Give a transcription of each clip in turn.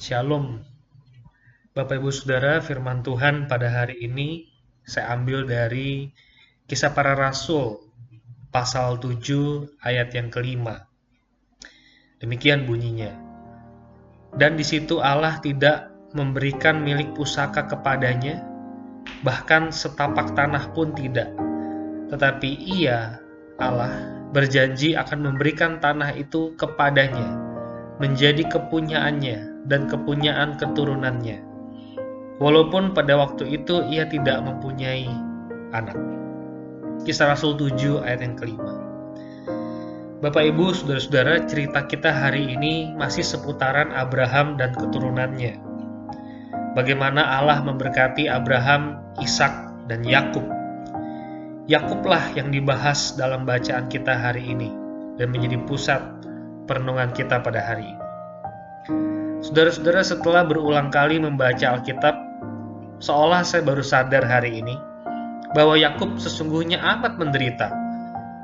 Shalom. Bapak Ibu Saudara, firman Tuhan pada hari ini saya ambil dari Kisah Para Rasul pasal 7 ayat yang kelima. Demikian bunyinya. Dan di situ Allah tidak memberikan milik pusaka kepadanya, bahkan setapak tanah pun tidak. Tetapi ia, Allah, berjanji akan memberikan tanah itu kepadanya, menjadi kepunyaannya dan kepunyaan keturunannya. Walaupun pada waktu itu ia tidak mempunyai anak. Kisah Rasul 7 ayat yang kelima. Bapak Ibu, Saudara-saudara, cerita kita hari ini masih seputaran Abraham dan keturunannya. Bagaimana Allah memberkati Abraham, Ishak, dan Yakub. Yakublah yang dibahas dalam bacaan kita hari ini dan menjadi pusat perenungan kita pada hari ini. Saudara-saudara, setelah berulang kali membaca Alkitab, seolah saya baru sadar hari ini bahwa Yakub sesungguhnya amat menderita,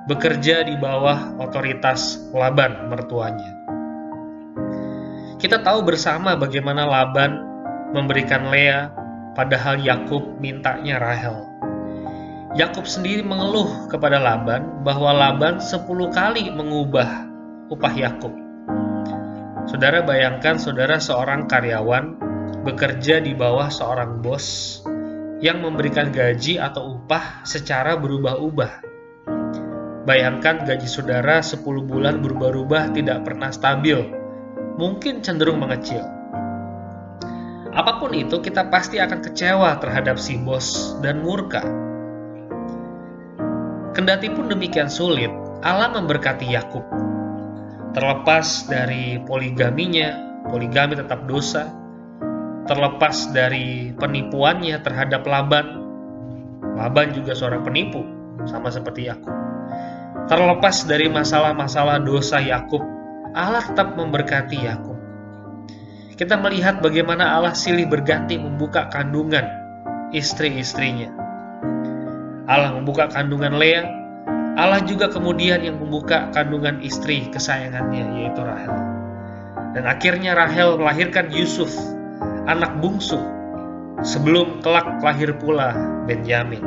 bekerja di bawah otoritas Laban mertuanya. Kita tahu bersama bagaimana Laban memberikan Lea, padahal Yakub mintanya Rahel. Yakub sendiri mengeluh kepada Laban bahwa Laban sepuluh kali mengubah upah Yakub Saudara bayangkan saudara seorang karyawan bekerja di bawah seorang bos yang memberikan gaji atau upah secara berubah-ubah. Bayangkan gaji saudara 10 bulan berubah-ubah tidak pernah stabil, mungkin cenderung mengecil. Apa pun itu, kita pasti akan kecewa terhadap si bos dan murka. Kendati pun demikian sulit, Allah memberkati Yakub terlepas dari poligaminya, poligami tetap dosa, terlepas dari penipuannya terhadap Laban. Laban juga seorang penipu, sama seperti Yakub. Terlepas dari masalah-masalah dosa Yakub, Allah tetap memberkati Yakub. Kita melihat bagaimana Allah silih berganti membuka kandungan istri-istrinya. Allah membuka kandungan Lea, Allah juga kemudian yang membuka kandungan istri kesayangannya yaitu Rahel. Dan akhirnya Rahel melahirkan Yusuf, anak bungsu, sebelum kelak lahir pula Benyamin.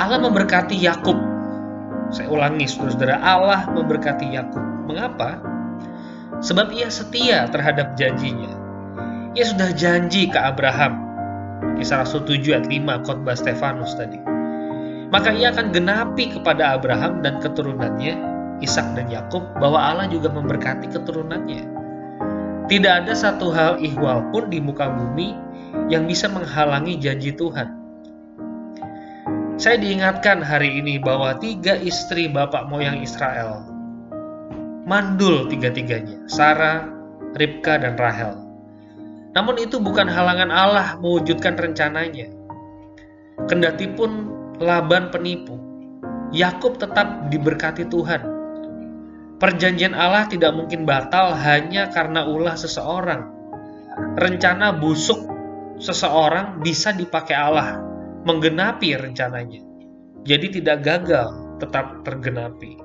Allah memberkati Yakub. Saya ulangi saudara-saudara, Allah memberkati Yakub. Mengapa? Sebab ia setia terhadap janjinya. Ia sudah janji ke Abraham. Kisah Rasul 7 ayat 5 khotbah Stefanus tadi maka ia akan genapi kepada Abraham dan keturunannya, Ishak dan Yakub, bahwa Allah juga memberkati keturunannya. Tidak ada satu hal ihwal pun di muka bumi yang bisa menghalangi janji Tuhan. Saya diingatkan hari ini bahwa tiga istri bapak moyang Israel mandul tiga-tiganya, Sarah, Ribka, dan Rahel. Namun itu bukan halangan Allah mewujudkan rencananya. Kendati pun Laban penipu. Yakub tetap diberkati Tuhan. Perjanjian Allah tidak mungkin batal hanya karena ulah seseorang. Rencana busuk seseorang bisa dipakai Allah menggenapi rencananya. Jadi tidak gagal, tetap tergenapi.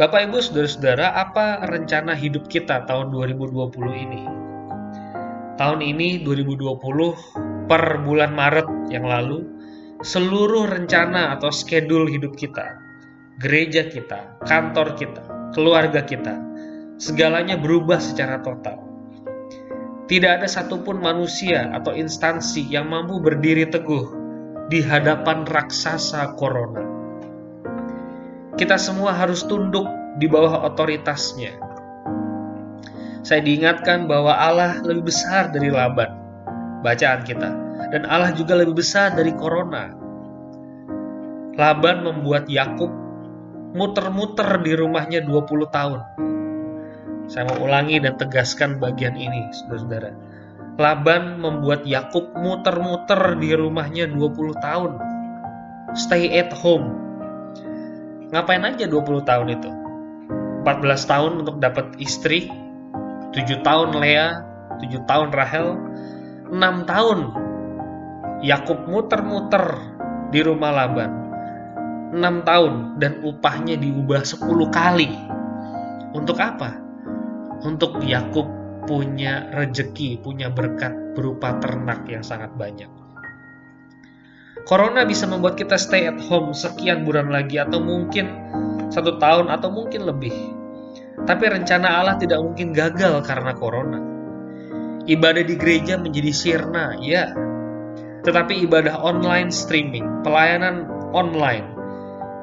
Bapak Ibu Saudara-saudara, apa rencana hidup kita tahun 2020 ini? Tahun ini 2020 per bulan Maret yang lalu, seluruh rencana atau schedule hidup kita, gereja kita, kantor kita, keluarga kita, segalanya berubah secara total. Tidak ada satupun manusia atau instansi yang mampu berdiri teguh di hadapan raksasa corona. Kita semua harus tunduk di bawah otoritasnya. Saya diingatkan bahwa Allah lebih besar dari Laban bacaan kita. Dan Allah juga lebih besar dari corona. Laban membuat Yakub muter-muter di rumahnya 20 tahun. Saya mau ulangi dan tegaskan bagian ini, saudara-saudara. Laban membuat Yakub muter-muter di rumahnya 20 tahun. Stay at home. Ngapain aja 20 tahun itu? 14 tahun untuk dapat istri, 7 tahun Lea, 7 tahun Rahel, enam tahun Yakub muter-muter di rumah Laban. enam tahun dan upahnya diubah sepuluh kali. Untuk apa? untuk Yakub punya rejeki, punya berkat berupa ternak yang sangat banyak. Corona bisa membuat kita stay at home sekian bulan lagi atau mungkin satu tahun atau mungkin lebih. Tapi rencana Allah tidak mungkin gagal karena corona. Ibadah di gereja menjadi sirna, ya. Tetapi ibadah online streaming, pelayanan online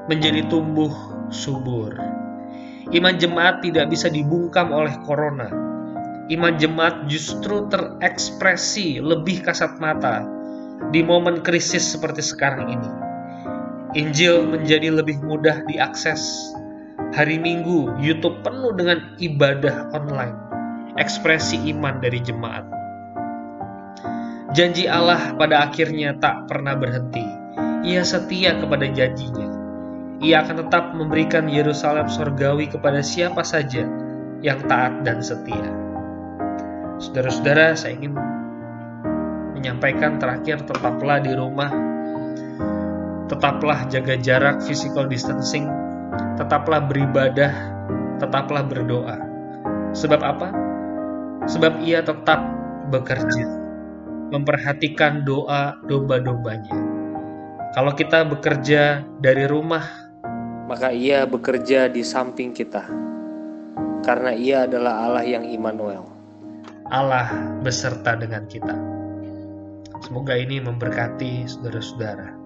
menjadi tumbuh subur. Iman jemaat tidak bisa dibungkam oleh corona. Iman jemaat justru terekspresi lebih kasat mata di momen krisis seperti sekarang ini. Injil menjadi lebih mudah diakses. Hari Minggu, YouTube penuh dengan ibadah online, ekspresi iman dari jemaat. Janji Allah pada akhirnya tak pernah berhenti. Ia setia kepada janjinya ia akan tetap memberikan Yerusalem sorgawi kepada siapa saja yang taat dan setia. Saudara-saudara, saya ingin menyampaikan terakhir tetaplah di rumah, tetaplah jaga jarak physical distancing, tetaplah beribadah, tetaplah berdoa. Sebab apa? Sebab ia tetap bekerja, memperhatikan doa domba-dombanya. Kalau kita bekerja dari rumah, maka ia bekerja di samping kita, karena ia adalah Allah yang Immanuel. Allah beserta dengan kita. Semoga ini memberkati saudara-saudara.